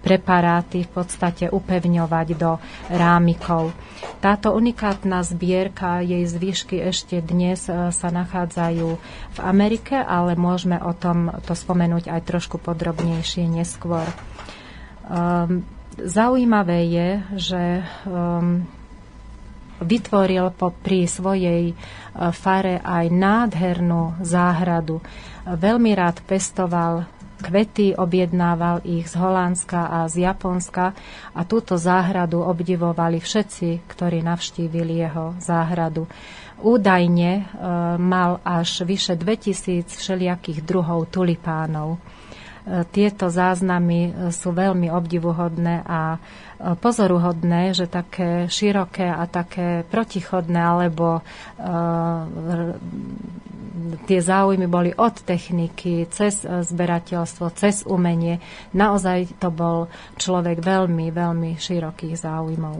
[SPEAKER 2] preparáty v podstate upevňovať do rámikov. Táto unikátna zbierka, jej zvyšky ešte dnes e, sa nachádzajú v Amerike, ale môžeme o tom to spomenúť aj trošku podrobnejšie neskôr. Um, zaujímavé je, že um, vytvoril pri svojej fare aj nádhernú záhradu. Veľmi rád pestoval kvety, objednával ich z Holandska a z Japonska a túto záhradu obdivovali všetci, ktorí navštívili jeho záhradu. Údajne e, mal až vyše 2000 všelijakých druhov tulipánov. E, tieto záznamy e, sú veľmi obdivuhodné a e, pozoruhodné, že také široké a také protichodné, alebo tie záujmy boli od techniky, cez zberateľstvo, cez umenie. Naozaj to bol človek veľmi, veľmi širokých záujmov.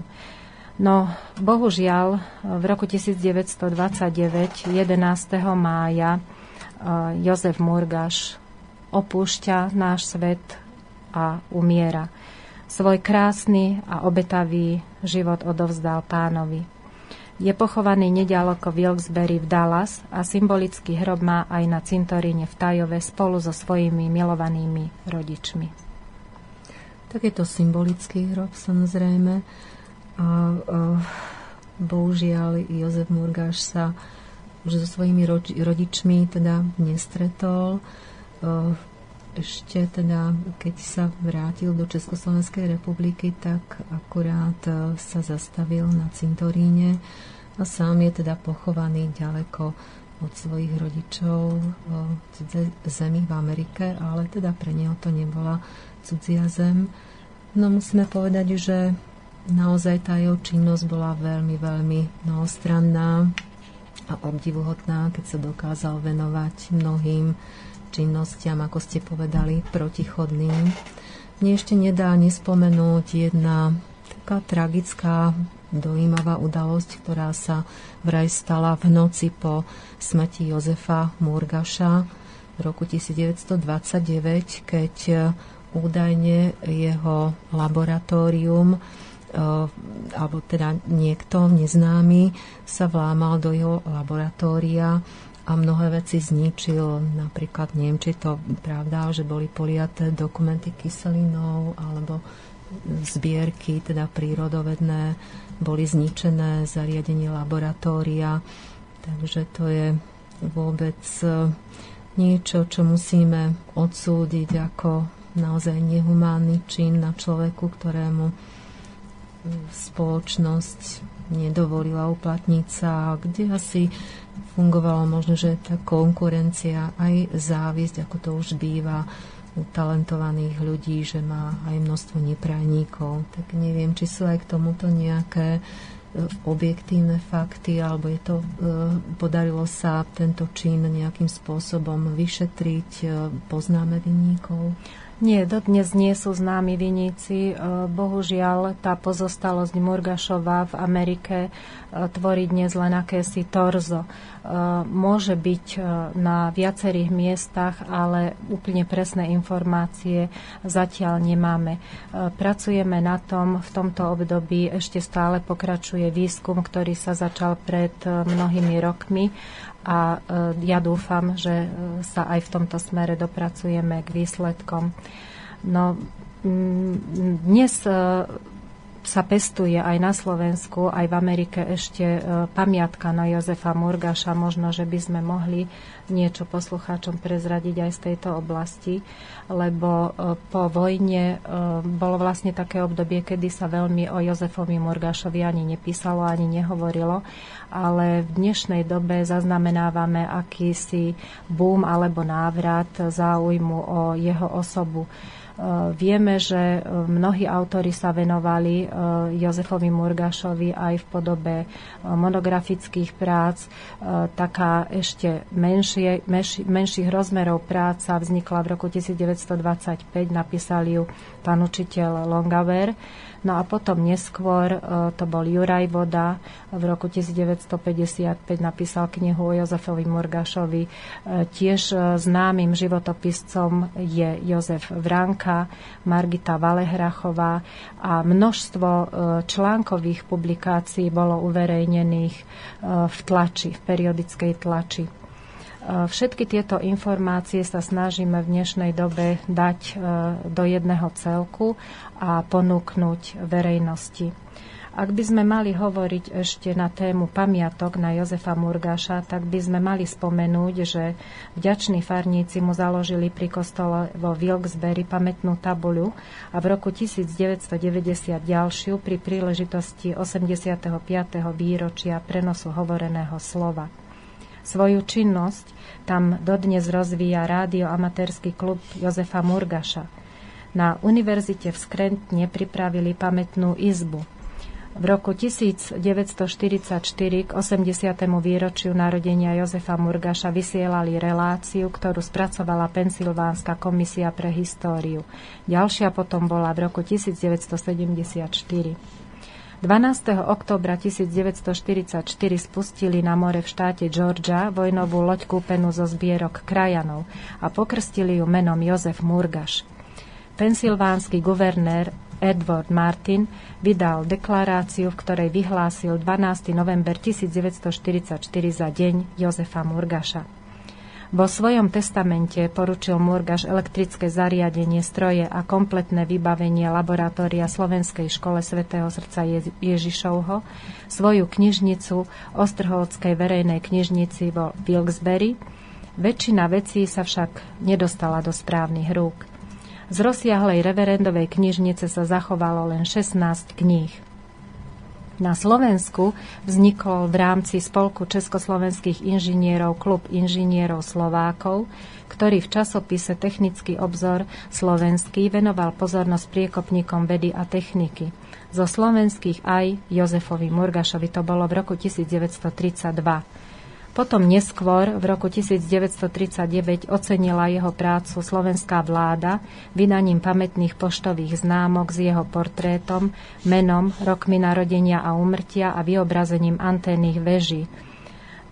[SPEAKER 2] No, bohužiaľ, v roku 1929, 11. mája, Jozef Murgaš opúšťa náš svet a umiera. Svoj krásny a obetavý život odovzdal pánovi. Je pochovaný nedaleko Wilkesbury v Dallas a symbolický hrob má aj na cintoríne v Tajove spolu so svojimi milovanými rodičmi.
[SPEAKER 1] Tak je to symbolický hrob samozrejme. A, a bohužiaľ Jozef Murgáš sa už so svojimi rodičmi teda nestretol ešte teda, keď sa vrátil do Československej republiky, tak akurát e, sa zastavil na cintoríne a sám je teda pochovaný ďaleko od svojich rodičov v zemi v Amerike, ale teda pre neho to nebola cudzia zem. No musíme povedať, že naozaj tá jeho činnosť bola veľmi, veľmi mnohostranná a obdivuhodná, keď sa dokázal venovať mnohým činnostiam, ako ste povedali, protichodným. Mne ešte nedá nespomenúť jedna taká tragická, dojímavá udalosť, ktorá sa vraj stala v noci po smrti Jozefa Murgaša v roku 1929, keď údajne jeho laboratórium alebo teda niekto neznámy sa vlámal do jeho laboratória a mnohé veci zničil. Napríklad, neviem, či to pravda, že boli poliaté dokumenty kyselinou alebo zbierky, teda prírodovedné, boli zničené, zariadenie laboratória. Takže to je vôbec e, niečo, čo musíme odsúdiť ako naozaj nehumánny čin na človeku, ktorému spoločnosť nedovolila uplatniť sa, kde asi fungovalo možno, že tá konkurencia, aj závisť, ako to už býva u talentovaných ľudí, že má aj množstvo neprajníkov. Tak neviem, či sú aj k tomuto nejaké e, objektívne fakty, alebo je to, e, podarilo sa tento čin nejakým spôsobom vyšetriť, e, poznáme vinníkov?
[SPEAKER 2] Nie, dodnes nie sú známi viníci. E, bohužiaľ, tá pozostalosť Murgašova v Amerike e, tvorí dnes len akési torzo. E, môže byť na viacerých miestach, ale úplne presné informácie zatiaľ nemáme. Pracujeme na tom, v tomto období ešte stále pokračuje výskum, ktorý sa začal pred mnohými rokmi a e, ja dúfam, že e, sa aj v tomto smere dopracujeme k výsledkom. No, dnes e, sa pestuje aj na Slovensku, aj v Amerike ešte pamiatka na Jozefa Murgaša. Možno, že by sme mohli niečo poslucháčom prezradiť aj z tejto oblasti, lebo po vojne bolo vlastne také obdobie, kedy sa veľmi o Jozefovi Murgašovi ani nepísalo, ani nehovorilo, ale v dnešnej dobe zaznamenávame akýsi boom alebo návrat záujmu o jeho osobu. Eh, vieme, že eh, mnohí autory sa venovali eh, Jozefovi Murgašovi aj v podobe monografických prác. Taká ešte menšie, menši, menších rozmerov práca vznikla v roku 1925, napísal ju pán učiteľ Longaver No a potom neskôr e, to bol Juraj Voda, v roku 1955 napísal knihu o Jozefovi Murgašovi. E, tiež e, známym životopiscom je Jozef Vranka, Margita Valehrachová a množstvo článkových publikácií bolo uverejnených v tlači, v periodickej tlači. Všetky tieto informácie sa snažíme v dnešnej dobe dať do jedného celku a ponúknuť verejnosti. Ak by sme mali hovoriť ešte na tému pamiatok na Jozefa Murgáša, tak by sme mali spomenúť, že vďační farníci mu založili pri kostole vo Wilkesbury pamätnú tabuľu a v roku 1990 ďalšiu pri príležitosti 85. výročia prenosu hovoreného slova. Svoju činnosť tam dodnes rozvíja rádio-amatérsky klub Jozefa Murgaša – na univerzite v Skrentne pripravili pamätnú izbu. V roku 1944 k 80. výročiu narodenia Jozefa Murgaša vysielali reláciu, ktorú spracovala Pensylvánska komisia pre históriu. Ďalšia potom bola v roku 1974. 12. oktobra 1944 spustili na more v štáte Georgia vojnovú loď kúpenú zo zbierok krajanov a pokrstili ju menom Jozef Murgaš. Pensylvánsky guvernér Edward Martin vydal deklaráciu, v ktorej vyhlásil 12. november 1944 za deň Jozefa Murgaša. Vo svojom testamente poručil Murgaš elektrické zariadenie, stroje a kompletné vybavenie laboratória Slovenskej škole svätého srdca Ježišovho, svoju knižnicu Ostrholskej verejnej knižnici vo Wilkesbury. Väčšina vecí sa však nedostala do správnych rúk. Z rozsiahlej reverendovej knižnice sa zachovalo len 16 kníh. Na Slovensku vznikol v rámci Spolku československých inžinierov klub inžinierov Slovákov, ktorý v časopise Technický obzor slovenský venoval pozornosť priekopníkom vedy a techniky. Zo slovenských aj Jozefovi Murgašovi to bolo v roku 1932. Potom neskôr, v roku 1939, ocenila jeho prácu slovenská vláda vydaním pamätných poštových známok s jeho portrétom, menom, rokmi narodenia a umrtia a vyobrazením anténnych veží.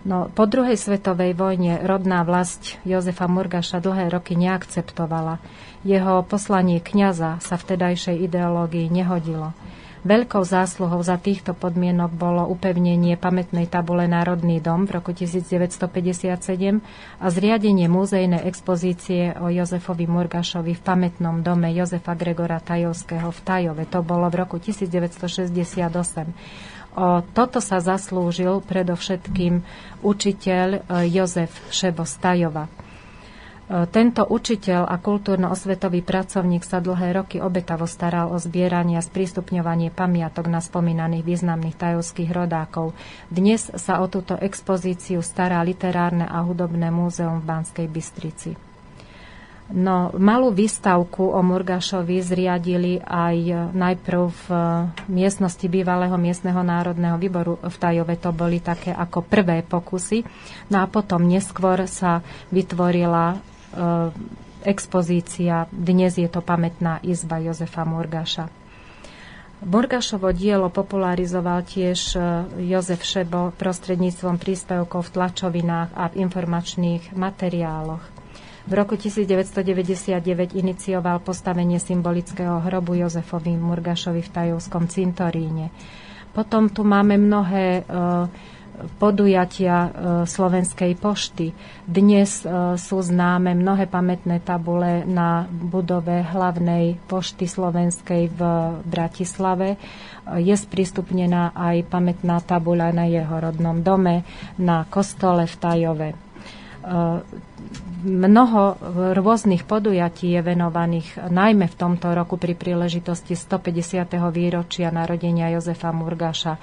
[SPEAKER 2] No, po druhej svetovej vojne rodná vlast Jozefa Murgaša dlhé roky neakceptovala. Jeho poslanie kňaza sa vtedajšej ideológii nehodilo. Veľkou zásluhou za týchto podmienok bolo upevnenie pamätnej tabule Národný dom v roku 1957 a zriadenie múzejnej expozície o Jozefovi Murgašovi v pamätnom dome Jozefa Gregora Tajovského v Tajove. To bolo v roku 1968. O toto sa zaslúžil predovšetkým učiteľ e, Jozef Šebo Stajova. E, tento učiteľ a kultúrno-osvetový pracovník sa dlhé roky obetavo staral o zbieranie a sprístupňovanie pamiatok na spomínaných významných tajovských rodákov. Dnes sa o túto expozíciu stará literárne a hudobné múzeum v Banskej Bystrici. No, malú výstavku o Murgašovi zriadili aj najprv v miestnosti bývalého miestneho národného výboru v Tajove. To boli také ako prvé pokusy. No a potom neskôr sa vytvorila e, expozícia. Dnes je to pamätná izba Jozefa Murgaša. Murgašovo dielo popularizoval tiež e, Jozef Šebo prostredníctvom príspevkov v tlačovinách a v informačných materiáloch. V roku 1999 inicioval postavenie symbolického hrobu Jozefovi Murgašovi v Tajovskom cintoríne. Potom tu máme mnohé e, podujatia e, Slovenskej pošty. Dnes e, sú známe mnohé pamätné tabule na budove hlavnej pošty slovenskej v Bratislave. Je sprístupnená aj pamätná tabuľa na jeho rodnom dome, na kostole v Tajove mnoho rôznych podujatí je venovaných najmä v tomto roku pri príležitosti 150. výročia narodenia Jozefa Murgaša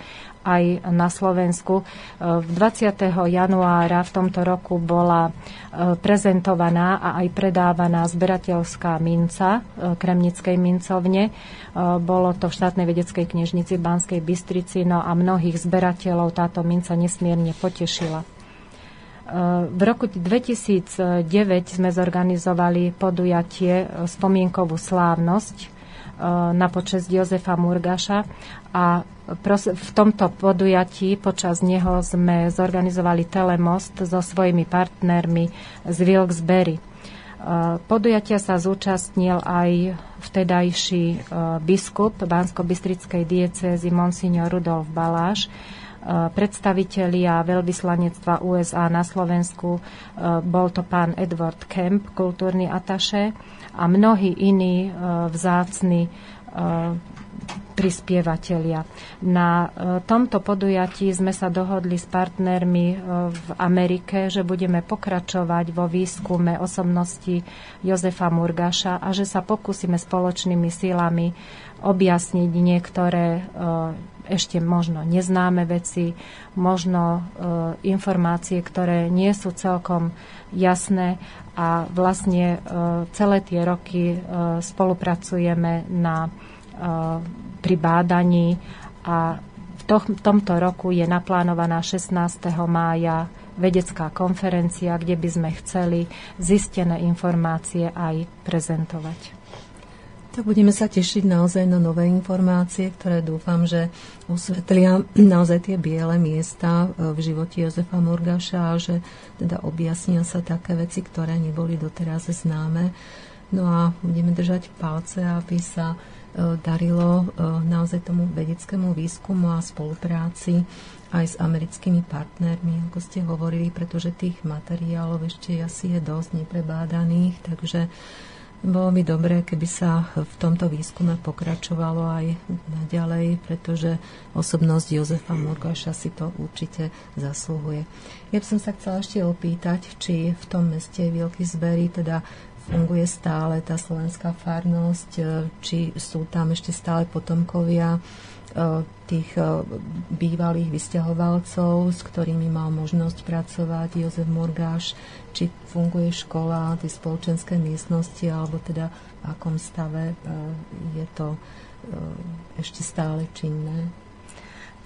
[SPEAKER 2] aj na Slovensku. 20. januára v tomto roku bola e, prezentovaná a aj predávaná zberateľská minca Kremnickej mincovne. Bolo to v štátnej vedeckej knižnici v Banskej Bystrici, no a mnohých zberateľov táto minca nesmierne potešila. V roku 2009 sme zorganizovali podujatie e, spomienkovú slávnosť e, na počest Jozefa Murgaša a v tomto podujatí počas neho sme zorganizovali telemost so svojimi partnermi z Wilkes-Barre. E, podujatia sa zúčastnil aj vtedajší biskup Bansko-Bystrickej diecézy Monsignor Rudolf Baláš, predstavitelia veľvyslanectva USA na Slovensku. E, bol to pán Edward Kemp, kultúrny ataše a mnohí iní e, vzácni e, prispievateľia. Na tomto podujatí sme sa dohodli s partnermi v Amerike, že budeme pokračovať vo výskume osobnosti Jozefa Murgaša a že sa pokúsime spoločnými silami objasniť niektoré ešte možno neznáme veci, možno e, informácie, ktoré nie sú celkom jasné a vlastne e, celé tie roky e, spolupracujeme na, e, pri bádaní a v to, tomto roku je naplánovaná 16. mája vedecká konferencia, kde by sme chceli zistené informácie aj prezentovať.
[SPEAKER 1] Tak budeme sa tešiť naozaj na nové informácie, ktoré dúfam, že osvetlia naozaj tie biele miesta e, v živote Jozefa Murgaša a že teda objasnia sa také veci, ktoré neboli doteraz známe. No a budeme držať palce, aby sa e, darilo e, naozaj tomu vedeckému výskumu a spolupráci aj s americkými partnermi, ako ste hovorili, pretože tých materiálov ešte asi je dosť neprebádaných, takže bolo by dobré, keby sa v tomto výskume pokračovalo aj naďalej, pretože osobnosť Jozefa Murgaša si to určite zasluhuje. Ja by som sa chcela ešte opýtať, či v tom meste Zbery teda funguje stále tá slovenská farnosť, či sú tam ešte stále potomkovia tých e, bývalých vysťahovalcov, s ktorými mal možnosť pracovať Jozef Morgáš, či funguje škola, tie spoločenské miestnosti, alebo teda v akom stave e, je to ešte stále činné.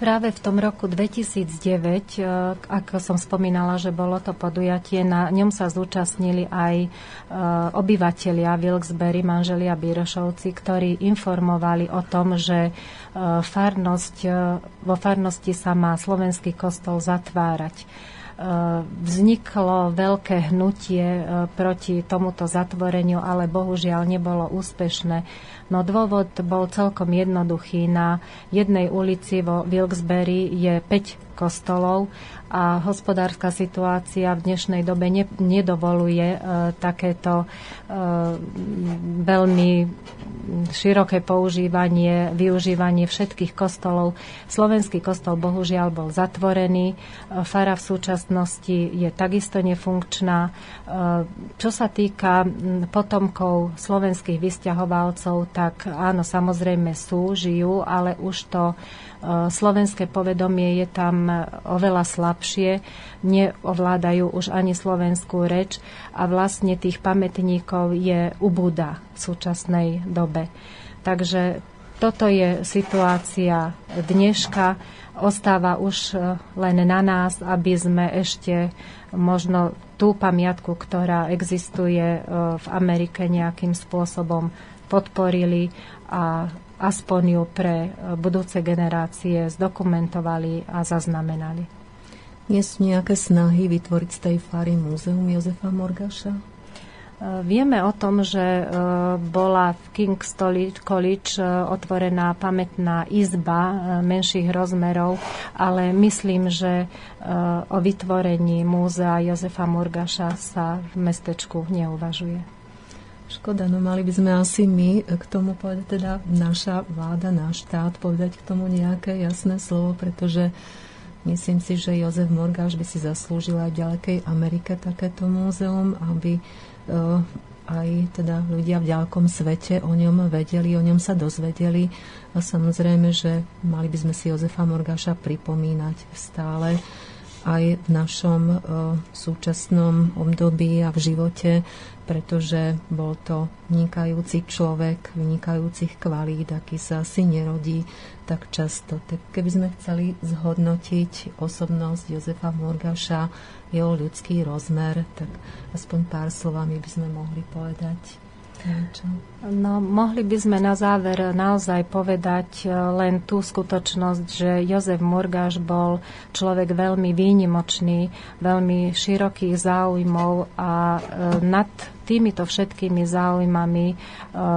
[SPEAKER 2] Práve v tom roku 2009, e, ako som spomínala, že bolo to podujatie, na ňom sa zúčastnili aj e, obyvatelia Wilkesbury, manželia Bírošovci, ktorí informovali o tom, že e, farnosť, vo farnosti sa má slovenský kostol zatvárať. vzniklo veľké hnutie proti tomuto zatvoreniu, ale bohužiaľ nebolo úspešné. No dôvod bol celkom jednoduchý. Na jednej ulici vo Wilkesbury je 5 kostolov a hospodárska situácia v dnešnej dobe ne, nedovoluje e, takéto e, veľmi široké používanie, využívanie všetkých kostolov. Slovenský kostol bohužiaľ bol zatvorený, e, fara v súčasnosti je takisto nefunkčná. E, čo sa týka potomkov slovenských vysťahovalcov, tak áno, samozrejme sú, žijú, ale už to slovenské povedomie je tam oveľa slabšie, neovládajú už ani slovenskú reč a vlastne tých pamätníkov je ubúda v súčasnej dobe. Takže toto je situácia dneška. Ostáva už len na nás, aby sme ešte možno tú pamiatku, ktorá existuje e, v Amerike nejakým spôsobom podporili a aspoň ju pre e, budúce generácie zdokumentovali a zaznamenali.
[SPEAKER 1] Nie sú nejaké snahy vytvoriť z tej fary múzeum Jozefa Morgaša? E,
[SPEAKER 2] vieme o tom, že e, bola v King's College otvorená pamätná izba menších rozmerov, ale myslím, že o vytvorení múzea Jozefa Morgaša sa v mestečku neuvažuje.
[SPEAKER 1] Škoda, no mali by sme asi my k tomu povedať, teda naša vláda, náš štát, povedať k tomu nejaké jasné slovo, pretože myslím si, že Jozef Morgáš by si zaslúžil aj v ďalekej Amerike takéto múzeum, aby uh, aj teda ľudia v ďalkom svete o ňom vedeli, o ňom sa dozvedeli. A samozrejme, že mali by sme si Jozefa Morgáša pripomínať stále aj v našom uh, súčasnom období a v živote pretože bol to vynikajúci človek, vynikajúcich kvalít, aký sa asi nerodí tak často. Tak keby sme chceli zhodnotiť osobnosť Jozefa Morgaša, jeho ľudský rozmer, tak aspoň pár slovami by sme mohli povedať.
[SPEAKER 2] No, mohli by sme na záver naozaj povedať e, len tú skutočnosť, že Jozef Murgáš bol človek veľmi výnimočný, veľmi širokých záujmov a e, nad týmito všetkými záujmami e,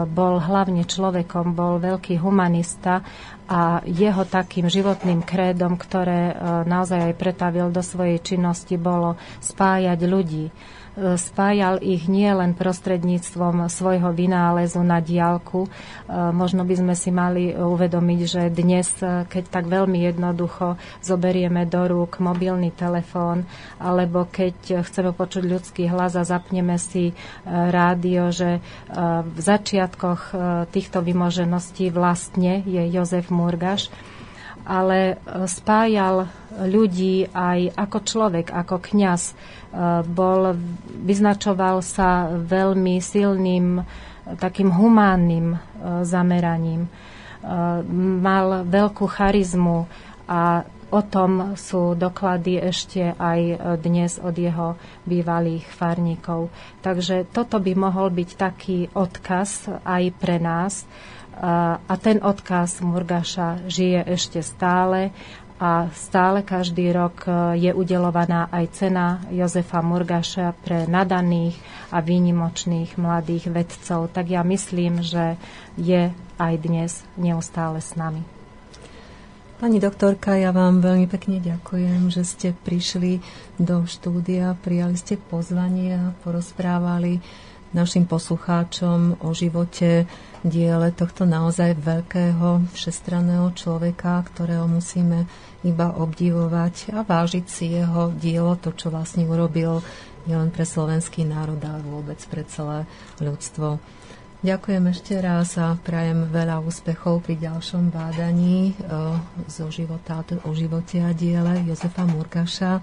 [SPEAKER 2] bol hlavne človekom, bol veľký humanista a jeho takým životným krédom, ktoré naozaj aj pretavil do svojej činnosti, bolo spájať ľudí spájal ich nie len prostredníctvom svojho vynálezu na diálku. E, možno by sme si mali uvedomiť, že dnes, e, keď tak veľmi jednoducho zoberieme do rúk mobilný telefón, alebo keď chceme počuť ľudský hlas a zapneme si e, rádio, že v začiatkoch týchto vymožeností vlastne je Jozef Murgaš, ale spájal ľudí aj ako človek, ako kňaz bol, vyznačoval sa veľmi silným takým humánnym e, zameraním. E, mal veľkú charizmu a o tom sú doklady ešte aj dnes od jeho bývalých farníkov. Takže toto by mohol byť taký odkaz aj pre nás. A ten odkaz Murgaša žije ešte stále a stále každý rok e, je udelovaná aj cena Jozefa Murgaša pre nadaných a výnimočných mladých vedcov. Tak ja myslím, že je aj dnes neustále s nami.
[SPEAKER 1] Pani doktorka, ja vám veľmi pekne ďakujem, že ste prišli do štúdia, prijali ste pozvanie a porozprávali našim poslucháčom o živote diele tohto naozaj veľkého všestranného človeka, ktorého musíme iba obdivovať a vážiť si jeho dielo, to, čo vlastne urobil nielen pre slovenský národ, ale vôbec pre celé ľudstvo. Ďakujem ešte raz a prajem veľa úspechov pri ďalšom bádaní e, zo života, o živote a diele Jozefa Murkaša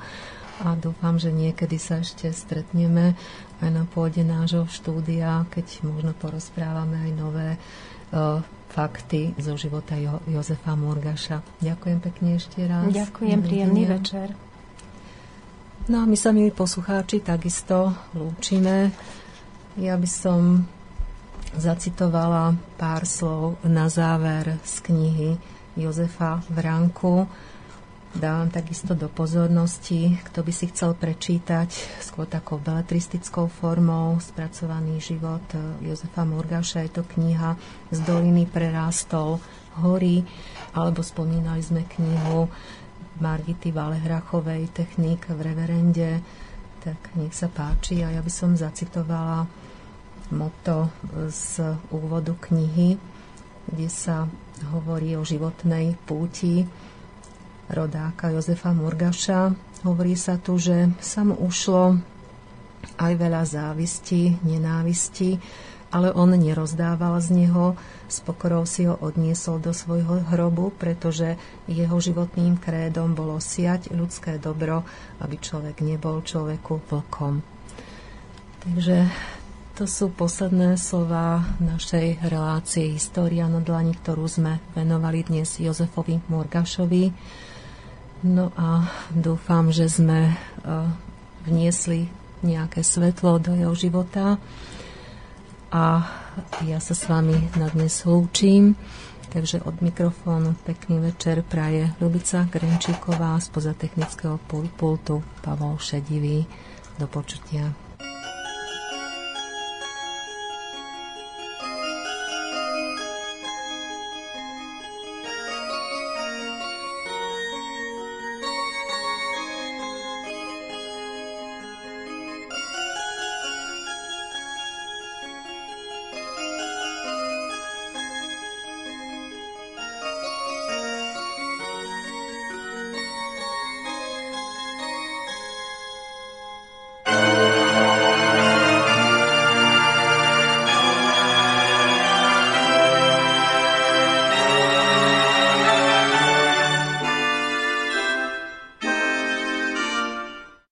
[SPEAKER 1] a dúfam, že niekedy sa ešte stretneme aj na pôde nášho štúdia, keď možno porozprávame aj nové uh, fakty zo života jo- Jozefa Morgaša. Ďakujem pekne ešte raz.
[SPEAKER 2] Ďakujem, príjemný večer.
[SPEAKER 1] No a my sa, milí poslucháči, takisto lúčime. Ja by som zacitovala pár slov na záver z knihy Jozefa Vranku dávam takisto do pozornosti, kto by si chcel prečítať skôr takou beletristickou formou spracovaný život e, Jozefa Murgaša. Je to kniha Z doliny prerástol hory, alebo spomínali sme knihu Margity Valehrachovej Technik v reverende. Tak nech sa páči a ja by som zacitovala moto z úvodu knihy, kde sa hovorí o životnej púti rodáka Jozefa Murgaša. Hovorí sa tu, že sa mu ušlo aj veľa závisti, nenávisti, ale on nerozdával z neho, s pokorou si ho odniesol do svojho hrobu, pretože jeho životným krédom bolo siať ľudské dobro, aby človek nebol človeku vlkom. Takže to sú posledné slova našej relácie História na dlani, ktorú sme venovali dnes Jozefovi Morgašovi. No a dúfam, že sme e, vniesli nejaké svetlo do jeho života. A ja sa s vami na dnes lúčim. Takže od mikrofónu pekný večer praje Ľubica Grenčíková spoza technického pultu Pavol Šedivý. Do počutia.